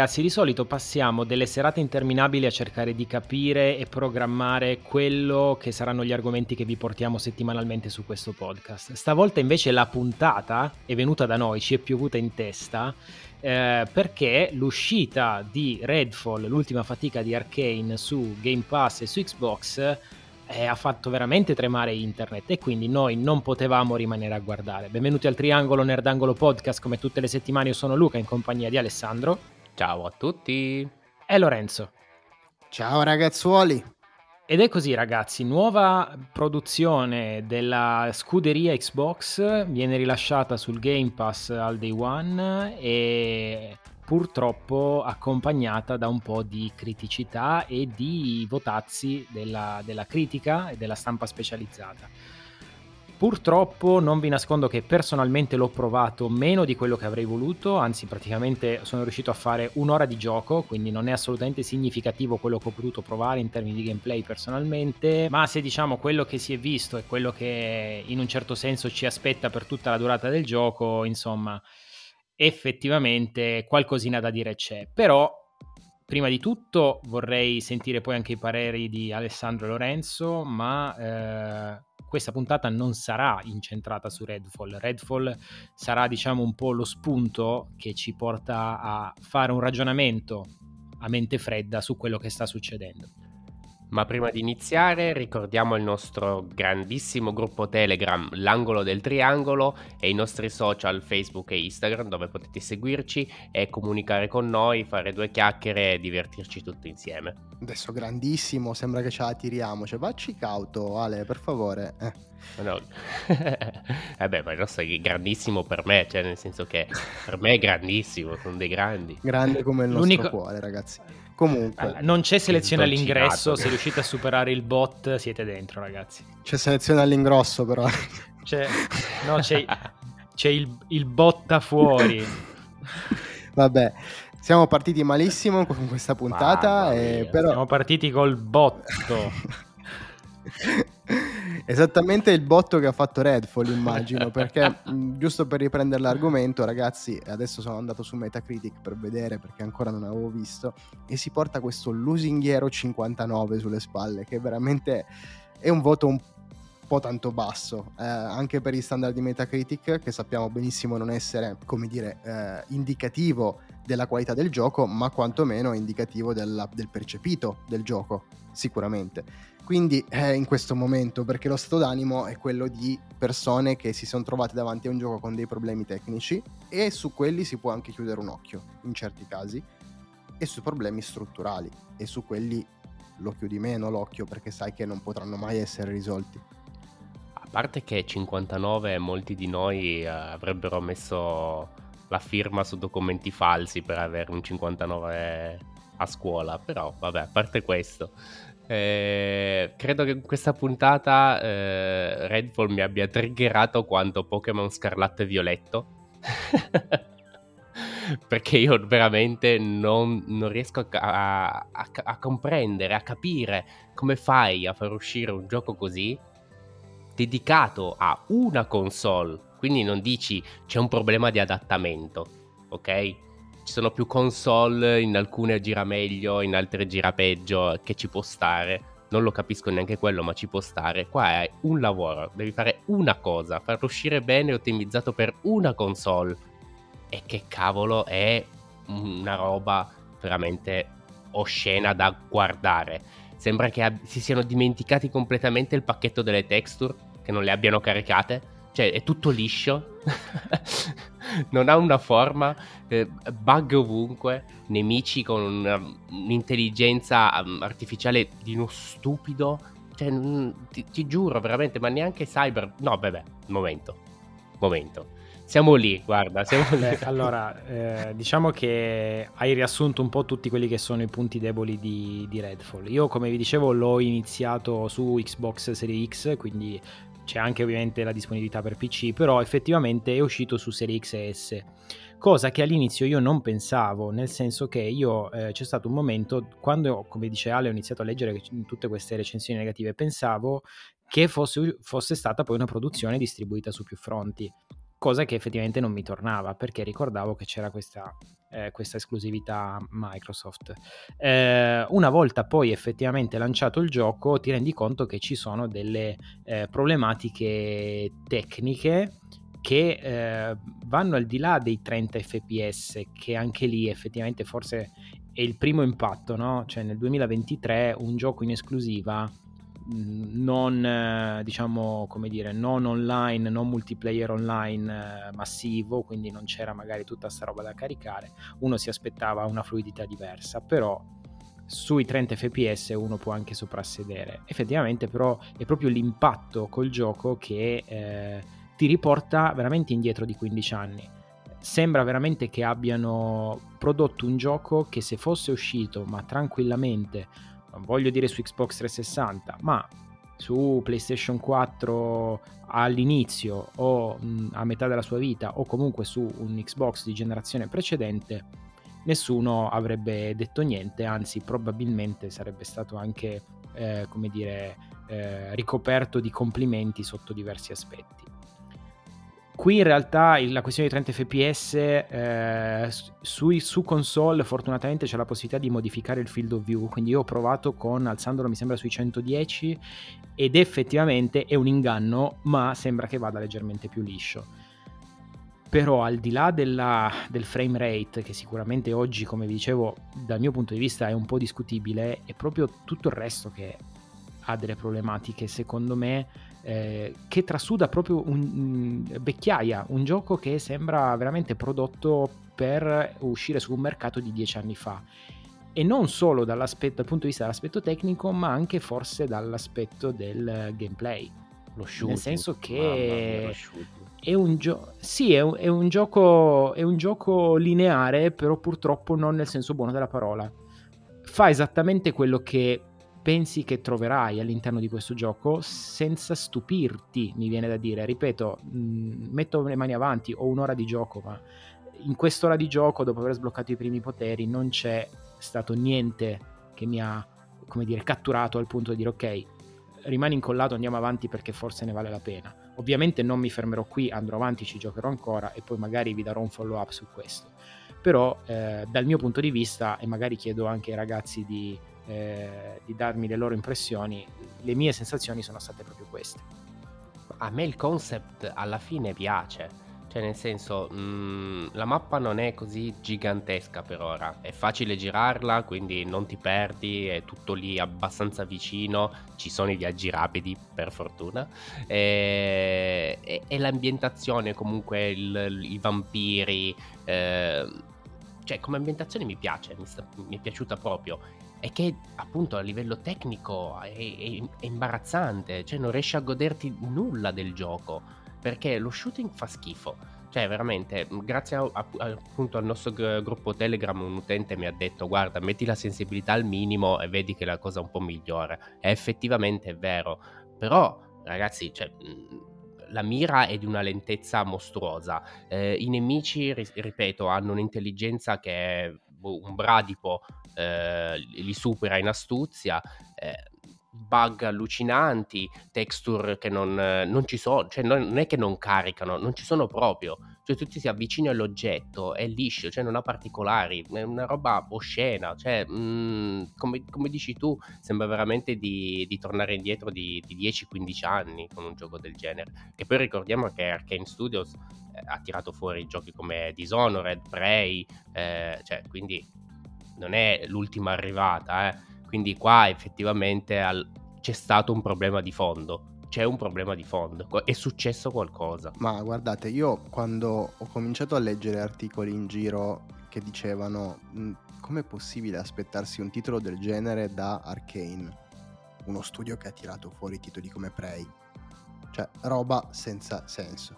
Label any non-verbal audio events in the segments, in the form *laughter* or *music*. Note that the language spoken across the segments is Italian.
ragazzi, di solito passiamo delle serate interminabili a cercare di capire e programmare quello che saranno gli argomenti che vi portiamo settimanalmente su questo podcast. Stavolta invece la puntata è venuta da noi, ci è piovuta in testa, eh, perché l'uscita di Redfall, l'ultima fatica di Arkane su Game Pass e su Xbox, eh, ha fatto veramente tremare internet e quindi noi non potevamo rimanere a guardare. Benvenuti al Triangolo Nerdangolo Podcast, come tutte le settimane io sono Luca in compagnia di Alessandro. Ciao a tutti. E Lorenzo. Ciao ragazzuoli. Ed è così ragazzi, nuova produzione della scuderia Xbox viene rilasciata sul Game Pass al day one e purtroppo accompagnata da un po' di criticità e di votazzi della, della critica e della stampa specializzata. Purtroppo non vi nascondo che personalmente l'ho provato meno di quello che avrei voluto, anzi praticamente sono riuscito a fare un'ora di gioco, quindi non è assolutamente significativo quello che ho potuto provare in termini di gameplay personalmente, ma se diciamo quello che si è visto e quello che in un certo senso ci aspetta per tutta la durata del gioco, insomma, effettivamente qualcosina da dire c'è. Però, prima di tutto, vorrei sentire poi anche i pareri di Alessandro Lorenzo, ma eh, questa puntata non sarà incentrata su Redfall. Redfall sarà, diciamo, un po' lo spunto che ci porta a fare un ragionamento a mente fredda su quello che sta succedendo. Ma prima di iniziare ricordiamo il nostro grandissimo gruppo Telegram, l'angolo del triangolo e i nostri social Facebook e Instagram dove potete seguirci e comunicare con noi, fare due chiacchiere e divertirci tutti insieme. Adesso grandissimo, sembra che ce la tiriamo, cioè vacci cauto Ale per favore. Eh. No. *laughs* eh beh, ma il nostro è grandissimo per me, cioè nel senso che per me è grandissimo, sono dei grandi. Grande come il *laughs* nostro L'unico... cuore ragazzi. Comunque, allora, non c'è selezione all'ingresso. Se riuscite a superare il bot, siete dentro, ragazzi. C'è selezione all'ingrosso, però. C'è, no, c'è, c'è il, il botta fuori. *laughs* Vabbè, siamo partiti malissimo con questa puntata. E però... Siamo partiti col botto. *laughs* Esattamente il botto che ha fatto Redfall, *laughs* immagino, perché giusto per riprendere l'argomento, ragazzi, adesso sono andato su Metacritic per vedere perché ancora non avevo visto e si porta questo lusinghiero 59 sulle spalle, che veramente è un voto un po' tanto basso, eh, anche per i standard di Metacritic, che sappiamo benissimo non essere, come dire, eh, indicativo della qualità del gioco, ma quantomeno indicativo della, del percepito del gioco, sicuramente. Quindi eh, in questo momento, perché lo stato d'animo è quello di persone che si sono trovate davanti a un gioco con dei problemi tecnici e su quelli si può anche chiudere un occhio, in certi casi, e sui problemi strutturali, e su quelli lo chiudi meno l'occhio perché sai che non potranno mai essere risolti. Parte che 59 molti di noi eh, avrebbero messo la firma su documenti falsi per avere un 59 a scuola, però vabbè, a parte questo, eh, credo che questa puntata eh, Redfall mi abbia triggerato quanto Pokémon Scarlatto e Violetto. *laughs* Perché io veramente non, non riesco a, a, a, comprendere, a capire come fai a far uscire un gioco così dedicato a una console. Quindi non dici c'è un problema di adattamento, ok? ci sono più console, in alcune gira meglio, in altre gira peggio, che ci può stare. Non lo capisco neanche quello, ma ci può stare. Qua è un lavoro, devi fare una cosa, farlo uscire bene ottimizzato per una console. E che cavolo è una roba veramente oscena da guardare. Sembra che si siano dimenticati completamente il pacchetto delle texture, che non le abbiano caricate. Cioè, è tutto liscio. *laughs* non ha una forma, eh, bug ovunque, nemici con una, un'intelligenza um, artificiale di uno stupido. Cioè, ti, ti, giuro veramente, ma neanche Cyber... No, vabbè, momento, momento. Siamo lì, guarda, siamo lì. Beh, allora, eh, diciamo che hai riassunto un po' tutti quelli che sono i punti deboli di, di Redfall. Io, come vi dicevo, l'ho iniziato su Xbox Series X, quindi c'è anche ovviamente la disponibilità per PC, però effettivamente è uscito su Serie X e S. Cosa che all'inizio io non pensavo, nel senso che io eh, c'è stato un momento quando, come dice Ale, ho iniziato a leggere tutte queste recensioni negative, pensavo che fosse, fosse stata poi una produzione distribuita su più fronti, cosa che effettivamente non mi tornava perché ricordavo che c'era questa eh, questa esclusività Microsoft. Eh, una volta poi effettivamente lanciato il gioco ti rendi conto che ci sono delle eh, problematiche tecniche che eh, vanno al di là dei 30 fps che anche lì effettivamente forse è il primo impatto, no? Cioè nel 2023 un gioco in esclusiva non eh, diciamo come dire non online non multiplayer online eh, massivo quindi non c'era magari tutta sta roba da caricare uno si aspettava una fluidità diversa però sui 30 fps uno può anche soprassedere. Effettivamente però è proprio l'impatto col gioco che eh, ti riporta veramente indietro di 15 anni. Sembra veramente che abbiano prodotto un gioco che se fosse uscito ma tranquillamente non voglio dire su Xbox 360, ma su PlayStation 4 all'inizio o a metà della sua vita o comunque su un Xbox di generazione precedente, nessuno avrebbe detto niente, anzi probabilmente sarebbe stato anche, eh, come dire, eh, ricoperto di complimenti sotto diversi aspetti. Qui in realtà la questione di 30 fps eh, su, su, console fortunatamente c'è la possibilità di modificare il field of view, quindi io ho provato con alzandolo mi sembra sui 110 ed effettivamente è un inganno, ma sembra che vada leggermente più liscio. Però al di là della, del frame rate, che sicuramente oggi, come vi dicevo, dal mio punto di vista è un po' discutibile, è proprio tutto il resto che ha delle problematiche, secondo me eh, che trasuda proprio un, un, vecchiaia, un gioco che sembra veramente prodotto per uscire su un mercato di dieci anni fa. E non solo dal punto di vista dell'aspetto tecnico, ma anche forse dall'aspetto del gameplay. Lo shooting. Nel senso che è un, gio- sì, è un, è, un gioco, è un gioco lineare, però purtroppo non nel senso buono della parola. Fa esattamente quello che pensi che troverai all'interno di questo gioco senza stupirti, mi viene da dire. Ripeto, mh, mm, metto le mani avanti, ho un'ora di gioco, ma in quest'ora di gioco, dopo aver sbloccato i primi poteri, non c'è stato niente che mi ha, come dire, catturato al punto di dire ok, rimani incollato, andiamo avanti perché forse ne vale la pena. Ovviamente non mi fermerò qui, andrò avanti, ci giocherò ancora e poi magari vi darò un follow up su questo. Però eh, dal mio punto di vista, e magari chiedo anche ai ragazzi di eh, di darmi le loro impressioni, le mie sensazioni sono state proprio queste. A me il concept alla fine piace. Cioè, nel senso, mh, mm, la mappa non è così gigantesca per ora. È facile girarla, quindi non ti perdi, è tutto lì abbastanza vicino. Ci sono i viaggi rapidi, per fortuna. E, e, e l'ambientazione, comunque, il, i vampiri. Eh, cioè, come ambientazione mi piace, mi, sta, mi è piaciuta proprio è che appunto a livello tecnico è, è, è, imbarazzante, cioè non riesci a goderti nulla del gioco, perché lo shooting fa schifo. Cioè, veramente, grazie a, a, appunto al nostro gruppo Telegram, un utente mi ha detto: Guarda, metti la sensibilità al minimo e vedi che la cosa un po' migliore. E effettivamente è vero. Però, ragazzi, cioè, la mira è di una lentezza mostruosa. Eh, I nemici, ripeto, hanno un'intelligenza che è un bradipo eh, li supera in astuzia. Eh, bug allucinanti, texture che non, non ci sono, cioè non, è che non caricano, non ci sono proprio. Cioè tu ti avvicini all'oggetto, è liscio, cioè non ha particolari, è una roba oscena, cioè mh, mm, come, come, dici tu sembra veramente di, di tornare indietro di, di 10-15 anni con un gioco del genere. Che poi ricordiamo che Arkane Studios eh, ha tirato fuori giochi come Dishonored, Prey, eh, cioè quindi non è l'ultima arrivata, eh. quindi qua effettivamente al... c'è stato un problema di fondo. C'è un problema di fondo, è successo qualcosa. Ma guardate, io quando ho cominciato a leggere articoli in giro che dicevano com'è possibile aspettarsi un titolo del genere da Arkane, uno studio che ha tirato fuori titoli come Prey, cioè roba senza senso.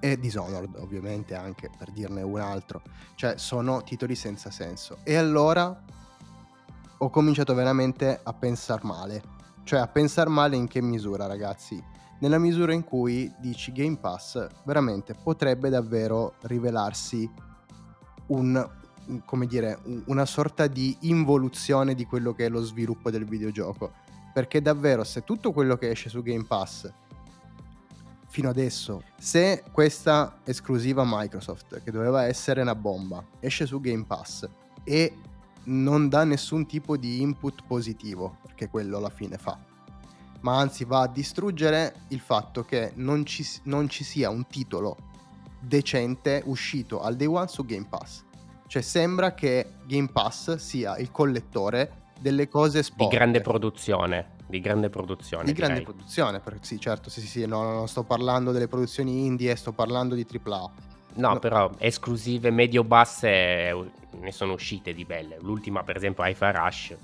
E Dishonored ovviamente anche per dirne un altro, cioè sono titoli senza senso. E allora ho cominciato veramente a pensare male, cioè a pensare male in che misura ragazzi? Nella misura in cui dici Game Pass veramente potrebbe davvero rivelarsi un, come dire, una sorta di involuzione di quello che è lo sviluppo del videogioco. Perché davvero se tutto quello che esce su Game Pass fino adesso, se questa esclusiva Microsoft, che doveva essere una bomba, esce su Game Pass e non dà nessun tipo di input positivo, perché quello alla fine fa, ma anzi va a distruggere il fatto che non ci, non ci sia un titolo decente uscito al day one su Game Pass. Cioè sembra che Game Pass sia il collettore delle cose sporche. Di grande produzione. Di grande produzione. Di grande produzione, per, sì, certo, sì, sì, sì, no, no, sto parlando delle produzioni indie, sto parlando di AAA. No, no. però esclusive medio-basse ne sono uscite di belle. L'ultima, per esempio, Hi-Fi Rush.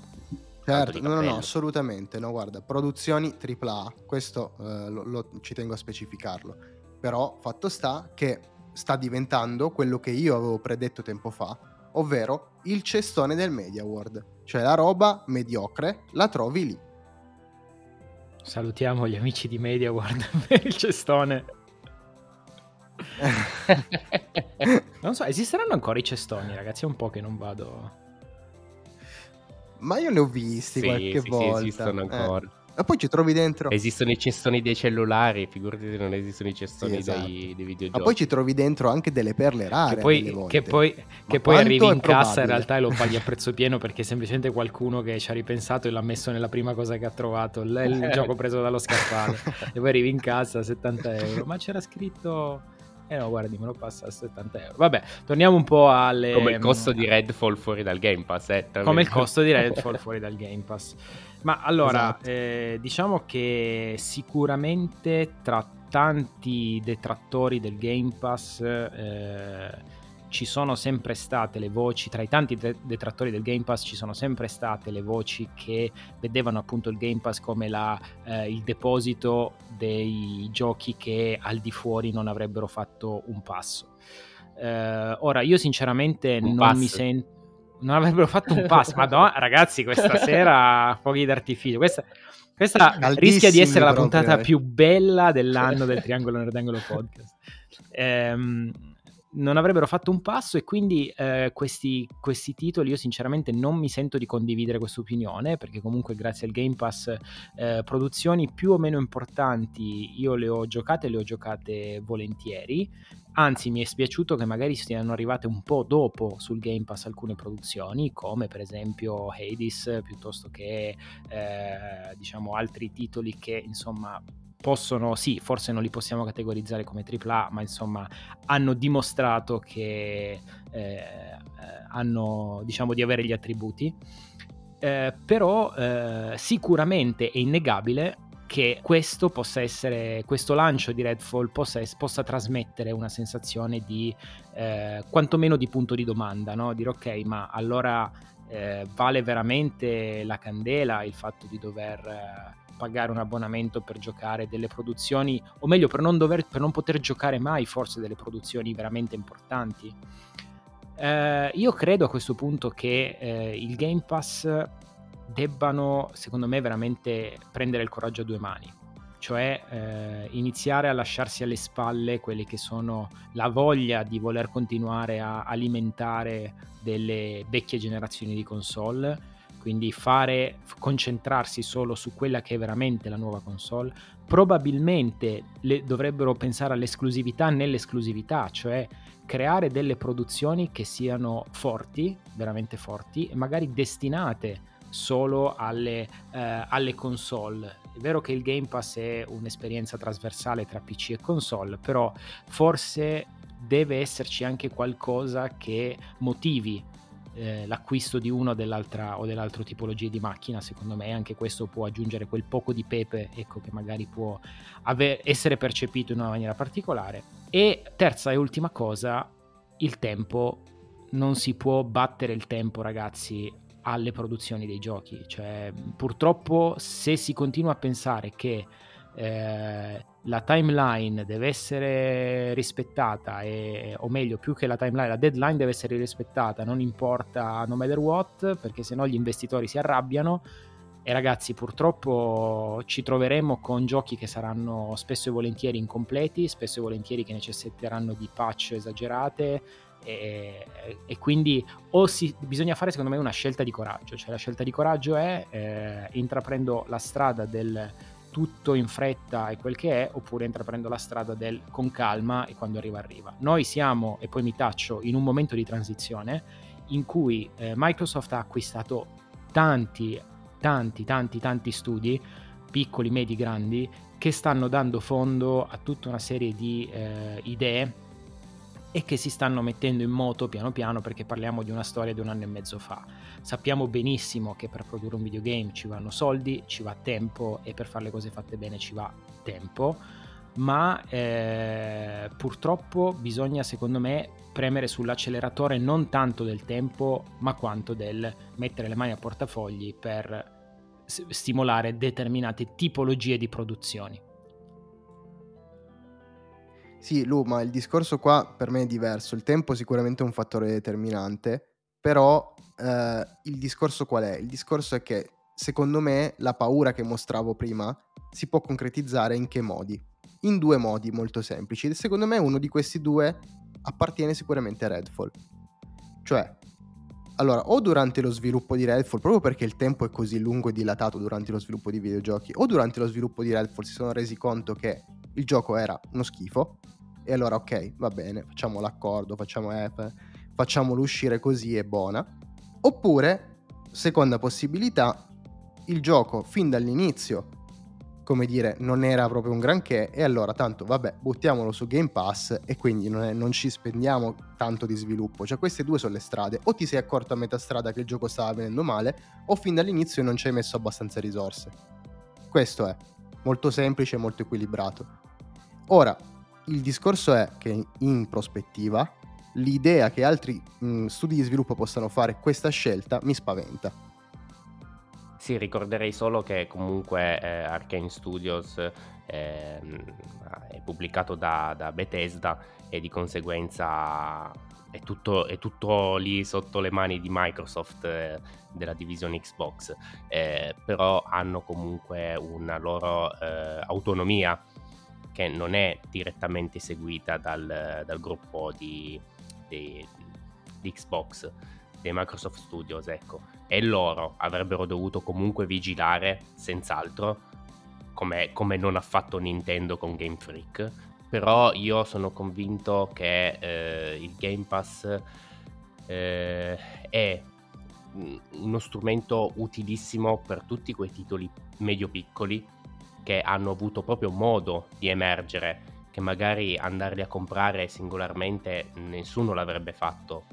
Certo, no, no, no, assolutamente. No, guarda, produzioni AAA, questo eh, lo, lo, ci tengo a specificarlo. Però fatto sta che sta diventando quello che io avevo predetto tempo fa, ovvero il cestone del Media World. Cioè la roba mediocre la trovi lì. Salutiamo gli amici di Media World *laughs* per il cestone. *laughs* non so, esisteranno ancora i cestoni, ragazzi? È un po' che non vado. Ma io ne ho visti sì, qualche sì, volta. Sì, esistono eh. ancora. Eh. E poi ci trovi dentro. Esistono i cestoni dei cellulari, figurati se non esistono i cestoni sì, esatto. dei, dei, videogiochi. Ma poi ci trovi dentro anche delle perle rare. Che poi, che poi, che poi arrivi in cassa in realtà e lo paghi a *laughs* prezzo pieno perché è semplicemente qualcuno che ci ha ripensato e l'ha messo nella prima cosa che ha trovato. Il, il gioco preso dallo scaffale. *laughs* e poi arrivi in cassa a 70 euro. Ma c'era scritto. Eh no, guardi, me lo passa a 70 euro. Vabbè, torniamo un po' alle... Come il costo di Redfall fuori dal Game Pass, eh? Come il costo di Redfall *laughs* fuori dal Game Pass. Ma allora, esatto. eh, diciamo che sicuramente tra tanti detrattori del Game Pass eh, ci sono sempre state le voci, tra i tanti detrattori del Game Pass ci sono sempre state le voci che vedevano appunto il Game Pass come la, eh, il deposito dei giochi che al di fuori non avrebbero fatto un passo. Eh, ora, io sinceramente un non passo. mi sento... Non avrebbero fatto un passo, ma *laughs* ragazzi, questa sera fuochi d'artificio. Questa, questa rischia di essere la puntata proprio. più bella dell'anno del Triangolo Nerdangolo Podcast. *laughs* Ehm, non avrebbero fatto un passo e quindi eh, questi, questi, titoli io sinceramente non mi sento di condividere questa opinione perché comunque grazie al Game Pass eh, produzioni più o meno importanti io le ho giocate e le ho giocate volentieri. Anzi mi è spiaciuto che magari siano arrivate un po' dopo sul Game Pass alcune produzioni come per esempio Hades piuttosto che eh, diciamo altri titoli che insomma possono, sì, forse non li possiamo categorizzare come AAA, ma insomma hanno dimostrato che eh, hanno, diciamo, di avere gli attributi. Eh, però eh, sicuramente è innegabile che questo possa essere, questo lancio di Redfall possa, possa trasmettere una sensazione di eh, quantomeno di punto di domanda, no? dire ok, ma allora eh, vale veramente la candela il fatto di dover eh, pagare un abbonamento per giocare delle produzioni, o meglio per non, dover, per non poter giocare mai forse delle produzioni veramente importanti. Eh, io credo a questo punto che eh, il Game Pass debbano, secondo me, veramente prendere il coraggio a due mani cioè eh, iniziare a lasciarsi alle spalle quelle che sono la voglia di voler continuare a alimentare delle vecchie generazioni di console quindi fare, concentrarsi solo su quella che è veramente la nuova console, probabilmente le, dovrebbero pensare all'esclusività nell'esclusività, cioè creare delle produzioni che siano forti, veramente forti, e magari destinate solo alle, eh, alle console. È vero che il Game Pass è un'esperienza trasversale tra PC e console, però forse deve esserci anche qualcosa che motivi eh, l'acquisto di una o dell'altra o dell'altra tipologia di macchina, secondo me anche questo può aggiungere quel poco di pepe ecco, che magari può aver, essere percepito in una maniera particolare. E terza e ultima cosa, il tempo. Non si può battere il tempo, ragazzi, alle produzioni dei giochi. Cioè, purtroppo, se si continua a pensare che eh, la timeline deve essere rispettata, e, o meglio, più che la timeline, la deadline deve essere rispettata, non importa no matter what, perché sennò gli investitori si arrabbiano. E ragazzi, purtroppo ci troveremo con giochi che saranno spesso e volentieri incompleti, spesso e volentieri che necessiteranno di patch esagerate. E, e quindi o si, bisogna fare secondo me una scelta di coraggio, cioè la scelta di coraggio è eh, intraprendo la strada del, tutto in fretta e quel che è, oppure intraprendo la strada del con calma e quando arriva arriva. Noi siamo, e poi mi taccio, in un momento di transizione in cui eh, Microsoft ha acquistato tanti, tanti, tanti, tanti studi, piccoli, medi, grandi, che stanno dando fondo a tutta una serie di eh, idee e che si stanno mettendo in moto piano piano perché parliamo di una storia di un anno e mezzo fa. Sappiamo benissimo che per produrre un videogame ci vanno soldi, ci va tempo e per fare le cose fatte bene ci va tempo, ma eh, purtroppo bisogna secondo me premere sull'acceleratore non tanto del tempo ma quanto del mettere le mani a portafogli per stimolare determinate tipologie di produzioni. Sì, Lu, ma il discorso qua per me è diverso. Il tempo sicuramente è un fattore determinante, però eh, il discorso qual è? Il discorso è che secondo me la paura che mostravo prima si può concretizzare in che modi? In due modi molto semplici. E secondo me uno di questi due appartiene sicuramente a Redfall. Cioè, allora, o durante lo sviluppo di Redfall, proprio perché il tempo è così lungo e dilatato durante lo sviluppo di videogiochi, o durante lo sviluppo di Redfall si sono resi conto che il gioco era uno schifo e allora ok, va bene, facciamo l'accordo, facciamo F, facciamolo uscire così è buona. Oppure, seconda possibilità, il gioco fin dall'inizio, come dire, non era proprio un granché e allora tanto vabbè, buttiamolo su Game Pass e quindi non, è, non ci spendiamo tanto di sviluppo. Cioè queste due sono le strade, o ti sei accorto a metà strada che il gioco stava venendo male, o fin dall'inizio non ci hai messo abbastanza risorse. Questo è, molto semplice e molto equilibrato. Ora, il discorso è che in prospettiva l'idea che altri mh, studi di sviluppo possano fare questa scelta mi spaventa. Sì, ricorderei solo che comunque eh, Arkane Studios eh, è pubblicato da, da, Bethesda e di conseguenza è tutto, è tutto, lì sotto le mani di Microsoft eh, della divisione Xbox, eh, però hanno comunque una loro eh, autonomia che non è direttamente seguita dal, dal gruppo di, di, di, Xbox, dei Microsoft Studios, ecco. E loro avrebbero dovuto comunque vigilare, senz'altro, come, come non ha fatto Nintendo con Game Freak. Però io sono convinto che eh, il Game Pass eh, è uno strumento utilissimo per tutti quei titoli medio-piccoli che hanno avuto proprio modo di emergere, che magari andarli a comprare singolarmente nessuno l'avrebbe fatto.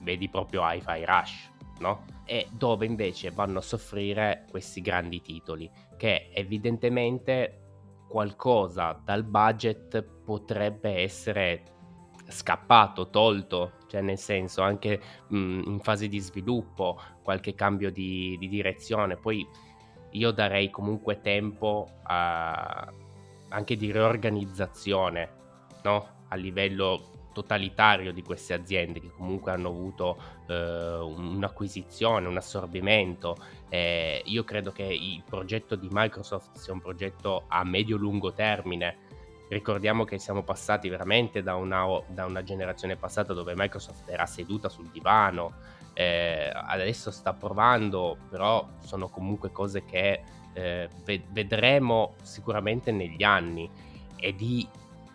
Vedi proprio Hi-Fi Rush, no? E dove invece vanno a soffrire questi grandi titoli, che evidentemente qualcosa dal budget potrebbe essere scappato, tolto, cioè nel senso anche mh, in fase di sviluppo, qualche cambio di, di direzione, poi io darei comunque tempo a, anche di riorganizzazione no? a livello totalitario di queste aziende che comunque hanno avuto eh, un'acquisizione, un assorbimento. Eh, io credo che il progetto di Microsoft sia un progetto a medio-lungo termine. Ricordiamo che siamo passati veramente da una, da una generazione passata dove Microsoft era seduta sul divano, eh, adesso sta provando, però sono comunque cose che eh, vedremo sicuramente negli anni. E di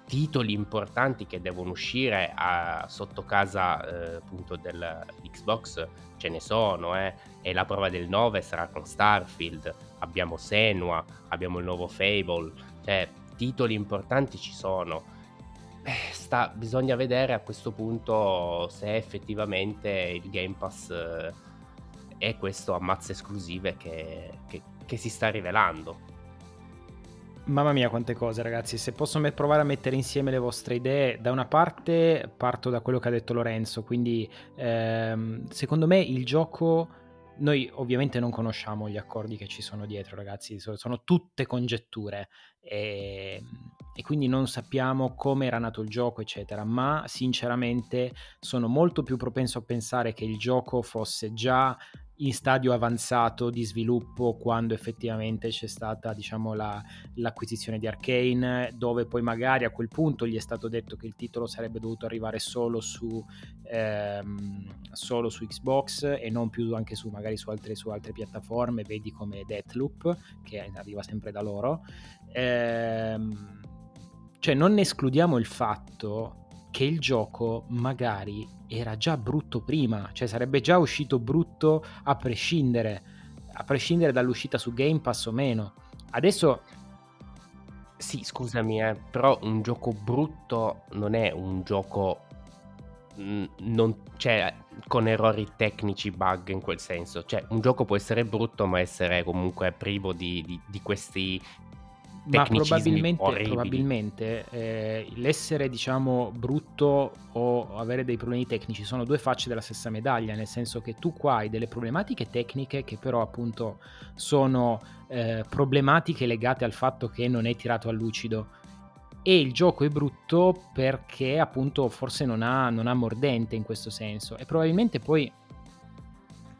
titoli importanti che devono uscire a, sotto casa eh, appunto dell'Xbox ce ne sono eh, e la prova del 9 sarà con Starfield. Abbiamo Senua abbiamo il nuovo Fable. Cioè titoli importanti ci sono sta, bisogna vedere a questo punto se effettivamente il Game Pass eh, è questo ammazza esclusive che, che, che, si sta rivelando. Mamma mia quante cose ragazzi, se posso provare a mettere insieme le vostre idee, da una parte parto da quello che ha detto Lorenzo, quindi ehm, secondo me il gioco noi ovviamente non conosciamo gli accordi che ci sono dietro, ragazzi, sono tutte congetture e, e, quindi non sappiamo come era nato il gioco, eccetera, ma sinceramente sono molto più propenso a pensare che il gioco fosse già in stadio avanzato di sviluppo quando effettivamente c'è stata diciamo, la, l'acquisizione di Arkane, dove poi magari a quel punto gli è stato detto che il titolo sarebbe dovuto arrivare solo su, ehm, solo su Xbox e non più anche su su altre, su altre piattaforme, vedi come Deathloop che arriva sempre da loro. Ehm, cioè non escludiamo il fatto che il gioco magari era già brutto prima, cioè sarebbe già uscito brutto a prescindere, a prescindere dall'uscita su Game Pass o meno. Adesso sì, scusami, eh, però un gioco brutto non è un gioco mm, non, cioè, con errori tecnici, bug in quel senso. Cioè, un gioco può essere brutto, ma essere comunque privo di, di, di questi ma probabilmente, probabilmente eh, l'essere diciamo brutto o avere dei problemi tecnici sono due facce della stessa medaglia, nel senso che tu qua hai delle problematiche tecniche che però appunto sono eh, problematiche legate al fatto che non è tirato a lucido. E il gioco è brutto perché appunto forse non ha, non ha mordente in questo senso. E probabilmente poi...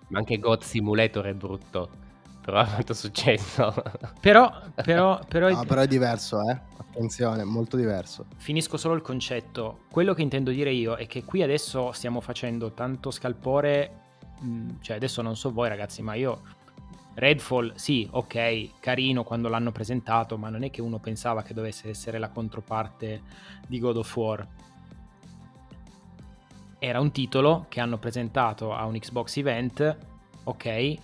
Ma anche God Simulator è brutto però *laughs* quanto è successo. Però, però, però, no, però è diverso, eh? Attenzione, molto diverso. Finisco solo il concetto. Quello che intendo dire io è che qui adesso stiamo facendo tanto scalpore, mm, cioè adesso non so voi ragazzi, ma io Redfall, sì, ok, carino quando l'hanno presentato, ma non è che uno pensava che dovesse essere la controparte di God of War. Era un titolo che hanno presentato a un Xbox event, ok,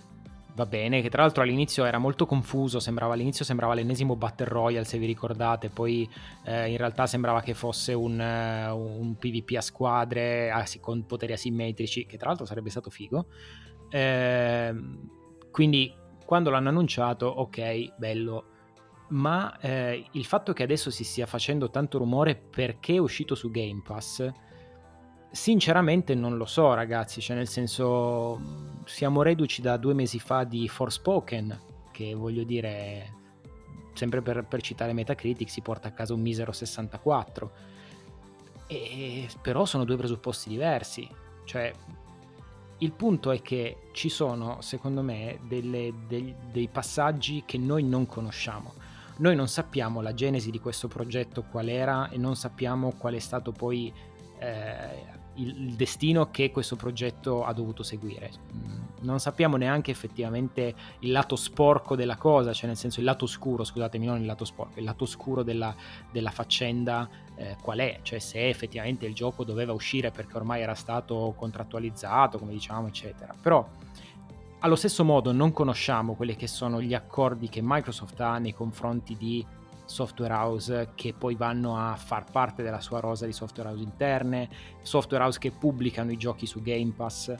Va bene, che tra l'altro all'inizio era molto confuso, sembrava, all'inizio sembrava l'ennesimo Battle Royale se vi ricordate, poi eh, in realtà sembrava che fosse un, uh, un PvP a squadre as- con poteri asimmetrici, che tra l'altro sarebbe stato figo. Eh, quindi quando l'hanno annunciato, ok, bello, ma eh, il fatto che adesso si stia facendo tanto rumore perché è uscito su Game Pass Sinceramente non lo so ragazzi, cioè nel senso siamo reduci da due mesi fa di Forspoken, che voglio dire, sempre per, per citare Metacritic, si porta a casa un misero 64. E, però sono due presupposti diversi, cioè il punto è che ci sono, secondo me, delle, dei, dei passaggi che noi non conosciamo. Noi non sappiamo la genesi di questo progetto qual era e non sappiamo qual è stato poi eh, il, destino che questo progetto ha dovuto seguire. Mm, non sappiamo neanche effettivamente il lato sporco della cosa, cioè nel senso il lato scuro, scusatemi, non il lato sporco, il lato scuro della, della faccenda eh, qual è, cioè se effettivamente il gioco doveva uscire perché ormai era stato contrattualizzato, come diciamo, eccetera. Però allo stesso modo non conosciamo quelli che sono gli accordi che Microsoft ha nei confronti di software house che poi vanno a far parte della sua rosa di software house interne, software house che pubblicano i giochi su Game Pass.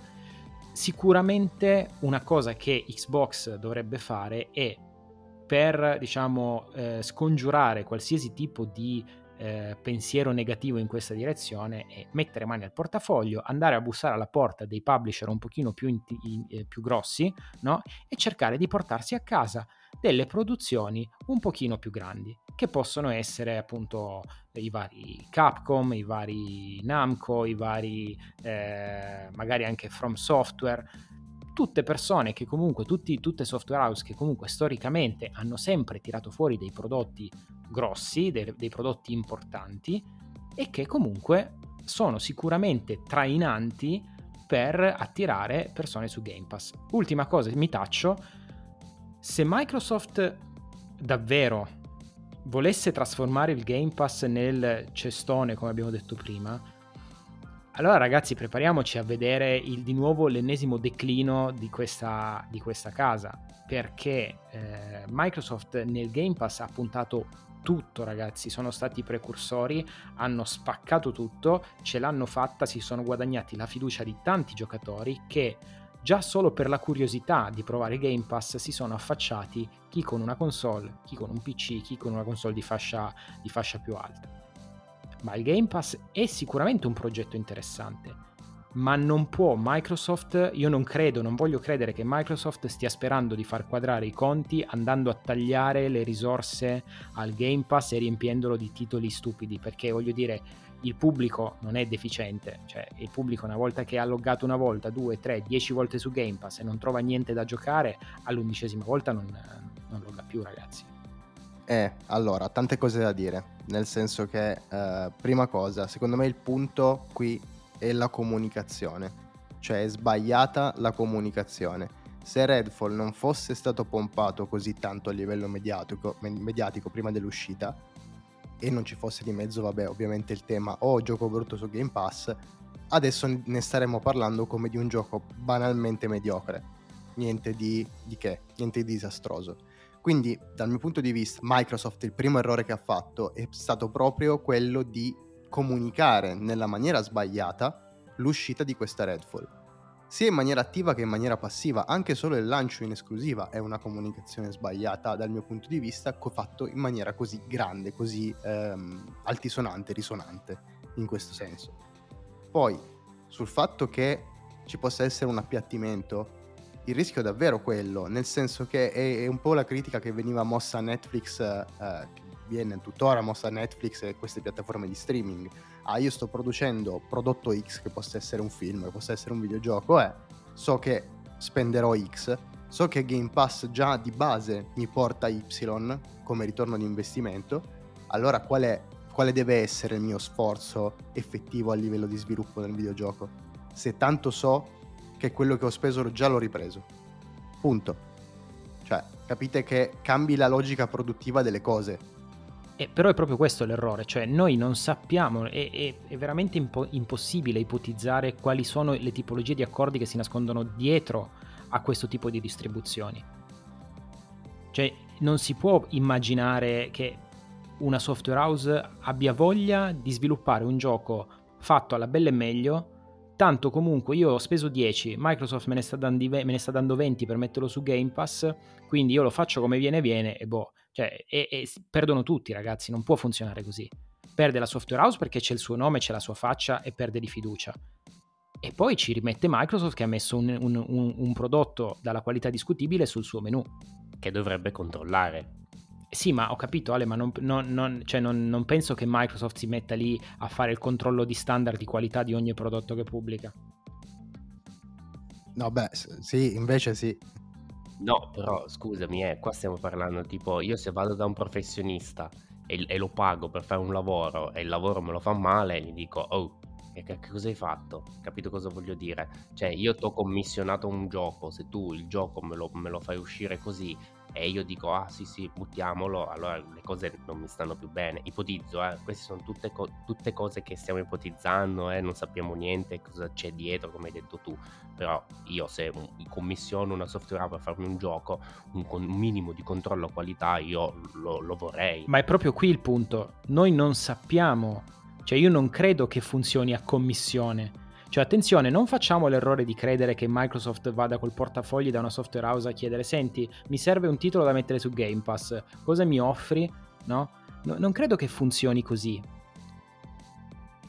Sicuramente una cosa che Xbox dovrebbe fare è per diciamo eh, scongiurare qualsiasi tipo di eh, pensiero negativo in questa direzione è mettere mani al portafoglio, andare a bussare alla porta dei publisher un pochino più, in, in, eh, più grossi no? e cercare di portarsi a casa delle produzioni un pochino più grandi, che possono essere appunto i vari Capcom, i vari Namco, i vari eh, magari anche From Software, tutte persone che comunque, tutti, tutte software house che comunque storicamente hanno sempre tirato fuori dei prodotti grossi, dei, dei prodotti importanti e che comunque sono sicuramente trainanti per attirare persone su Game Pass. Ultima cosa, mi taccio, se Microsoft davvero volesse trasformare il Game Pass nel cestone, come abbiamo detto prima, allora ragazzi prepariamoci a vedere il, di nuovo l'ennesimo declino di questa, di questa casa, perché eh, Microsoft nel Game Pass ha puntato tutto ragazzi, sono stati i precursori, hanno spaccato tutto, ce l'hanno fatta, si sono guadagnati la fiducia di tanti giocatori che già solo per la curiosità di provare Game Pass si sono affacciati chi con una console, chi con un PC, chi con una console di fascia, di fascia più alta. Ma il Game Pass è sicuramente un progetto interessante, ma non può Microsoft, io non credo, non voglio credere che Microsoft stia sperando di far quadrare i conti andando a tagliare le risorse al Game Pass e riempiendolo di titoli stupidi, perché voglio dire, il pubblico non è deficiente, cioè il pubblico una volta che ha loggato una volta, due, tre, dieci volte su Game Pass e non trova niente da giocare, all'undicesima volta non, non logga più ragazzi. Eh, allora, tante cose da dire, nel senso che, eh, prima cosa, secondo me il punto qui è la comunicazione, cioè è sbagliata la comunicazione. Se Redfall non fosse stato pompato così tanto a livello mediatico, mediatico prima dell'uscita, e non ci fosse di mezzo, vabbè, ovviamente il tema o oh, gioco brutto su Game Pass, adesso ne staremmo parlando come di un gioco banalmente mediocre. Niente di, di che, niente di disastroso. Quindi, dal mio punto di vista, Microsoft il primo errore che ha fatto è stato proprio quello di comunicare nella maniera sbagliata l'uscita di questa Redfall sia in maniera attiva che in maniera passiva, anche solo il lancio in esclusiva è una comunicazione sbagliata dal mio punto di vista, fatto in maniera così grande, così ehm, altisonante, risonante in questo senso. Poi, sul fatto che ci possa essere un appiattimento, il rischio è davvero quello, nel senso che è, è un po' la critica che veniva mossa a Netflix, eh, viene tuttora mossa a Netflix e queste piattaforme di streaming ah io sto producendo prodotto X che possa essere un film, che possa essere un videogioco, eh, so che spenderò X, so che Game Pass già di base mi porta Y come ritorno di investimento, allora qual è, quale deve essere il mio sforzo effettivo a livello di sviluppo del videogioco? Se tanto so che quello che ho speso già l'ho ripreso. Punto. Cioè, capite che cambi la logica produttiva delle cose eh, però è proprio questo l'errore, cioè noi non sappiamo, è, è, è veramente impo- impossibile ipotizzare quali sono le tipologie di accordi che si nascondono dietro a questo tipo di distribuzioni. Cioè non si può immaginare che una software house abbia voglia di sviluppare un gioco fatto alla bella e meglio, tanto comunque io ho speso 10, Microsoft me ne sta dando, me ne sta dando 20 per metterlo su Game Pass, quindi io lo faccio come viene viene e boh cioè, e, e perdono tutti, ragazzi, non può funzionare così. Perde la software house perché c'è il suo nome, c'è la sua faccia e perde di fiducia. E poi ci rimette Microsoft che ha messo un, un, un, un prodotto dalla qualità discutibile sul suo menu. Che dovrebbe controllare. Sì, ma ho capito Ale, ma non, non, non, cioè non, penso che Microsoft si metta lì a fare il controllo di standard di qualità di ogni prodotto che pubblica. No, beh, sì, invece sì. No, però scusami, eh, qua stiamo parlando tipo, io se vado da un professionista e, e lo pago per fare un lavoro e il lavoro me lo fa male, gli dico, oh, che, che cosa hai fatto? Capito cosa voglio dire? Cioè, io ti ho commissionato un gioco, se tu il gioco me lo, me lo fai uscire così e io dico ah sì sì buttiamolo, allora le cose non mi stanno più bene. Ipotizzo, eh, queste sono tutte, co- tutte cose che stiamo ipotizzando, eh, non sappiamo niente cosa c'è dietro, come hai detto tu, però io se un, commissiono una software per farmi un gioco, un, un minimo di controllo qualità io lo, lo vorrei. Ma è proprio qui il punto, noi non sappiamo, cioè io non credo che funzioni a commissione cioè attenzione, non facciamo l'errore di credere che Microsoft vada col portafogli da una software house a chiedere senti, mi serve un titolo da mettere su Game Pass, cosa mi offri? No? no non credo che funzioni così.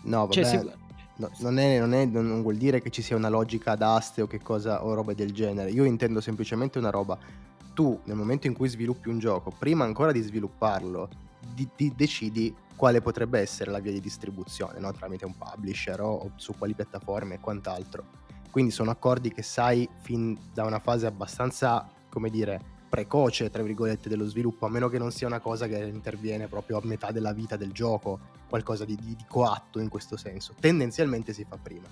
No, cioè, vabbè. Cioè, si... No, non, è, non, è, non, vuol dire che ci sia una logica d'aste o che cosa o roba del genere. Io intendo semplicemente una roba. Tu, nel momento in cui sviluppi un gioco, prima ancora di svilupparlo, di, di, decidi quale potrebbe essere la via di distribuzione, no? tramite un publisher o, su quali piattaforme e quant'altro. Quindi sono accordi che sai fin da una fase abbastanza, come dire, precoce, tra virgolette, dello sviluppo, a meno che non sia una cosa che interviene proprio a metà della vita del gioco, qualcosa di, di, di coatto in questo senso. Tendenzialmente si fa prima.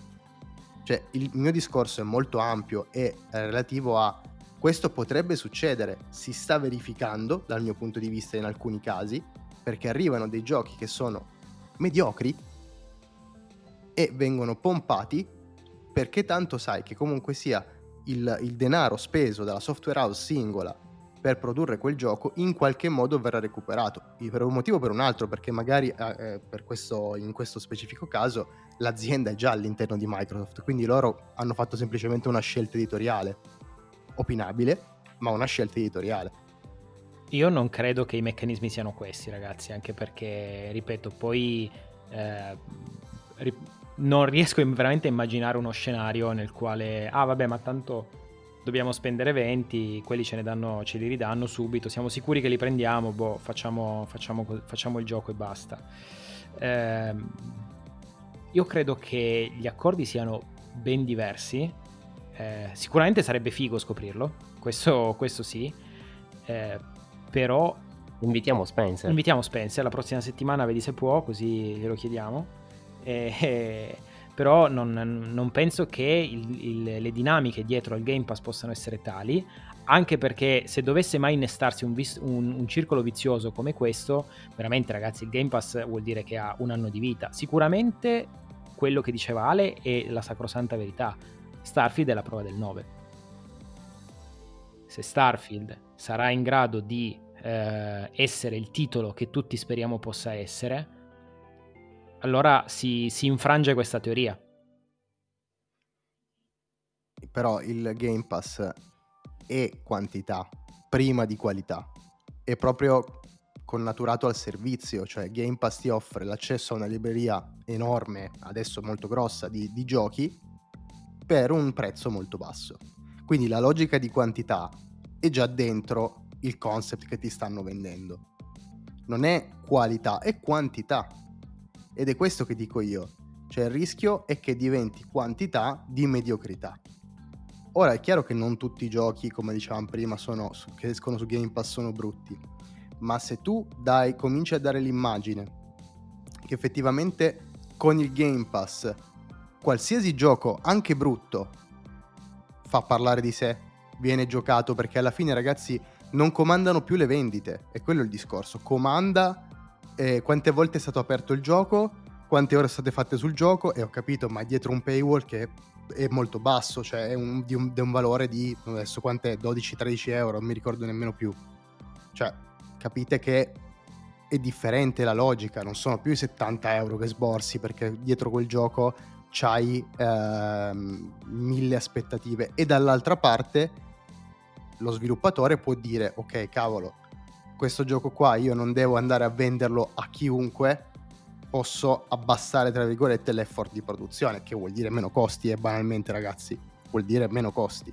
Cioè, il mio discorso è molto ampio e relativo a questo potrebbe succedere, si sta verificando dal mio punto di vista in alcuni casi, perché arrivano dei giochi che sono mediocri e vengono pompati perché tanto sai che comunque sia il, il, denaro speso dalla software house singola per produrre quel gioco in qualche modo verrà recuperato. Per un motivo o per un altro perché magari eh, eh, per questo, in questo specifico caso l'azienda è già all'interno di Microsoft quindi loro hanno fatto semplicemente una scelta editoriale opinabile ma una scelta editoriale io non credo che i meccanismi siano questi, ragazzi, anche perché, ripeto, poi eh, ri- non riesco veramente a immaginare uno scenario nel quale, ah vabbè, ma tanto dobbiamo spendere 20, quelli ce, danno, ce li ridanno subito, siamo sicuri che li prendiamo, boh, facciamo, facciamo, facciamo il gioco e basta. Eh, io credo che gli accordi siano ben diversi. Eh, sicuramente sarebbe figo scoprirlo, questo, questo sì. Eh, però invitiamo Spencer. Invitiamo Spencer la prossima settimana, vedi se può, così glielo chiediamo. Eh, però non, non, penso che il, il, le dinamiche dietro al Game Pass possano essere tali, anche perché se dovesse mai innestarsi un, vis- un, un, circolo vizioso come questo, veramente ragazzi il Game Pass vuol dire che ha un anno di vita. Sicuramente quello che diceva Ale è la sacrosanta verità. Starfield è la prova del 9. Se Starfield sarà in grado di eh, essere il titolo che tutti speriamo possa essere, allora si, si infrange questa teoria. Però il Game Pass è quantità prima di qualità. È proprio connaturato al servizio, cioè Game Pass ti offre l'accesso a una libreria enorme, adesso molto grossa, di, di giochi per un prezzo molto basso. Quindi la logica di quantità è già dentro il concept che ti stanno vendendo. Non è qualità, è quantità. Ed è questo che dico io. Cioè il rischio è che diventi quantità di mediocrità. Ora è chiaro che non tutti i giochi, come dicevamo prima, sono, che escono su Game Pass sono brutti, ma se tu dai, cominci a dare l'immagine che effettivamente con il Game Pass qualsiasi gioco, anche brutto, fa parlare di sé, viene giocato perché alla fine ragazzi non comandano più le vendite, è quello il discorso, comanda eh, quante volte è stato aperto il gioco, quante ore sono state fatte sul gioco e ho capito, ma dietro un paywall che è molto basso, cioè è un, di, un, di un valore di adesso quant'è 12-13 euro, non mi ricordo nemmeno più. Cioè, capite che è differente la logica, non sono più i 70 euro che sborsi perché dietro quel gioco c'hai ehm, mille aspettative. E dall'altra parte lo sviluppatore può dire ok cavolo questo gioco qua io non devo andare a venderlo a chiunque posso abbassare tra virgolette l'effort di produzione che vuol dire meno costi e banalmente ragazzi vuol dire meno costi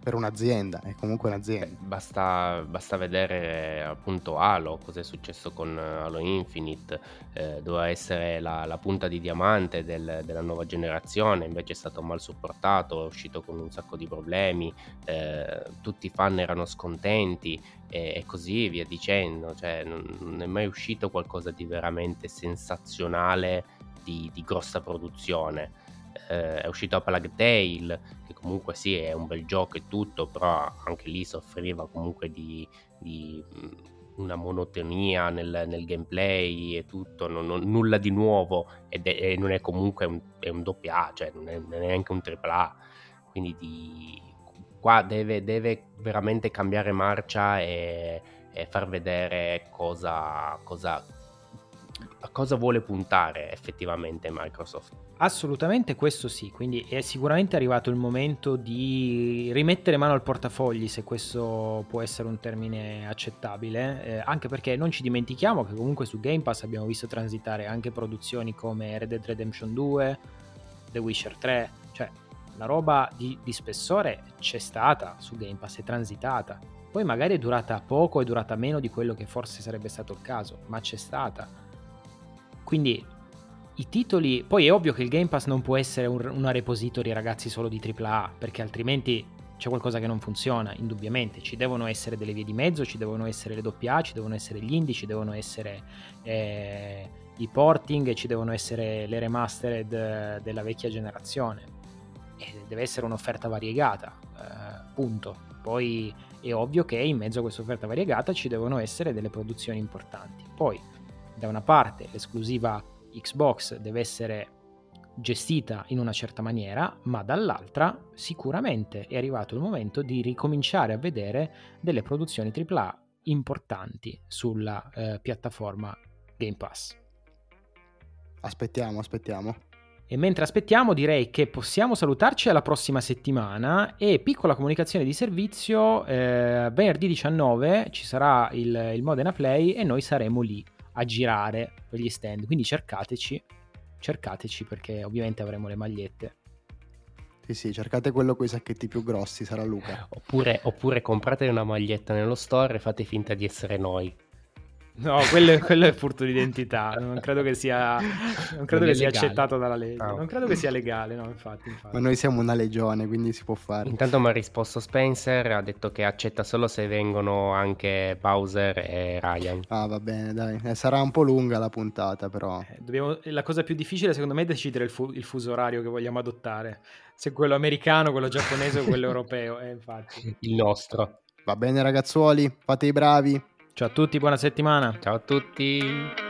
per un'azienda, è comunque un'azienda. Basta, basta vedere appunto Halo, cosa è successo con Halo Infinite, eh, doveva essere la, la, punta di diamante del, della nuova generazione, invece è stato mal supportato, è uscito con un sacco di problemi, eh, tutti i fan erano scontenti e, e così via dicendo, cioè non, non, è mai uscito qualcosa di veramente sensazionale di, di grossa produzione. Eh, è uscito Plague Tale comunque sì è un bel gioco e tutto, però anche lì soffriva comunque di, di una monotonia nel, nel, gameplay e tutto, non, non, nulla di nuovo ed è, e non è comunque un, è un doppia A, cioè non è, neanche un tripla A, quindi di, qua deve, deve, veramente cambiare marcia e, e far vedere cosa, cosa, a cosa vuole puntare effettivamente Microsoft. Assolutamente questo sì, quindi è sicuramente arrivato il momento di rimettere mano al portafogli, se questo può essere un termine accettabile, eh, anche perché non ci dimentichiamo che comunque su Game Pass abbiamo visto transitare anche produzioni come Red Dead Redemption 2, The Witcher 3, cioè la roba di, di spessore c'è stata su Game Pass, è transitata. Poi magari è durata poco, è durata meno di quello che forse sarebbe stato il caso, ma c'è stata. Quindi i titoli. Poi è ovvio che il Game Pass non può essere un, una repository, ragazzi, solo di AAA, perché altrimenti c'è qualcosa che non funziona, indubbiamente. Ci devono essere delle vie di mezzo, ci devono essere le AA, ci devono essere gli indie, ci devono essere eh, i porting, ci devono essere le remastered della vecchia generazione. E deve essere un'offerta variegata, eh, punto. Poi è ovvio che in mezzo a questa offerta variegata ci devono essere delle produzioni importanti. Poi, da una parte, l'esclusiva Xbox deve essere gestita in una certa maniera, ma dall'altra sicuramente è arrivato il momento di ricominciare a vedere delle produzioni AAA importanti sulla eh, piattaforma Game Pass. Aspettiamo, aspettiamo. E mentre aspettiamo direi che possiamo salutarci alla prossima settimana e piccola comunicazione di servizio, eh, venerdì 19 ci sarà il, il Modena Play e noi saremo lì a girare per gli stand. Quindi cercateci, cercateci perché ovviamente avremo le magliette. Sì, sì, cercate quello con i sacchetti più grossi, sarà Luca. Oppure, oppure comprate una maglietta nello store e fate finta di essere noi. No, quello è, quello è furto di identità. Non credo che sia, non credo non che sia accettato dalla legge. Oh. Non credo che sia legale, no, infatti, infatti, Ma noi siamo una legione, quindi si può fare. Intanto mi ha risposto Spencer, ha detto che accetta solo se vengono anche Bowser e Ryan. Ah, va bene, dai. Eh, sarà un po' lunga la puntata, però. Eh, dobbiamo... La cosa più difficile, secondo me, è decidere il, fu... il, fuso orario che vogliamo adottare. Se quello americano, quello giapponese o quello *laughs* europeo. Eh, infatti. Il nostro. Va bene, ragazzuoli, fate i bravi. Ciao a tutti, buona settimana. Ciao a tutti.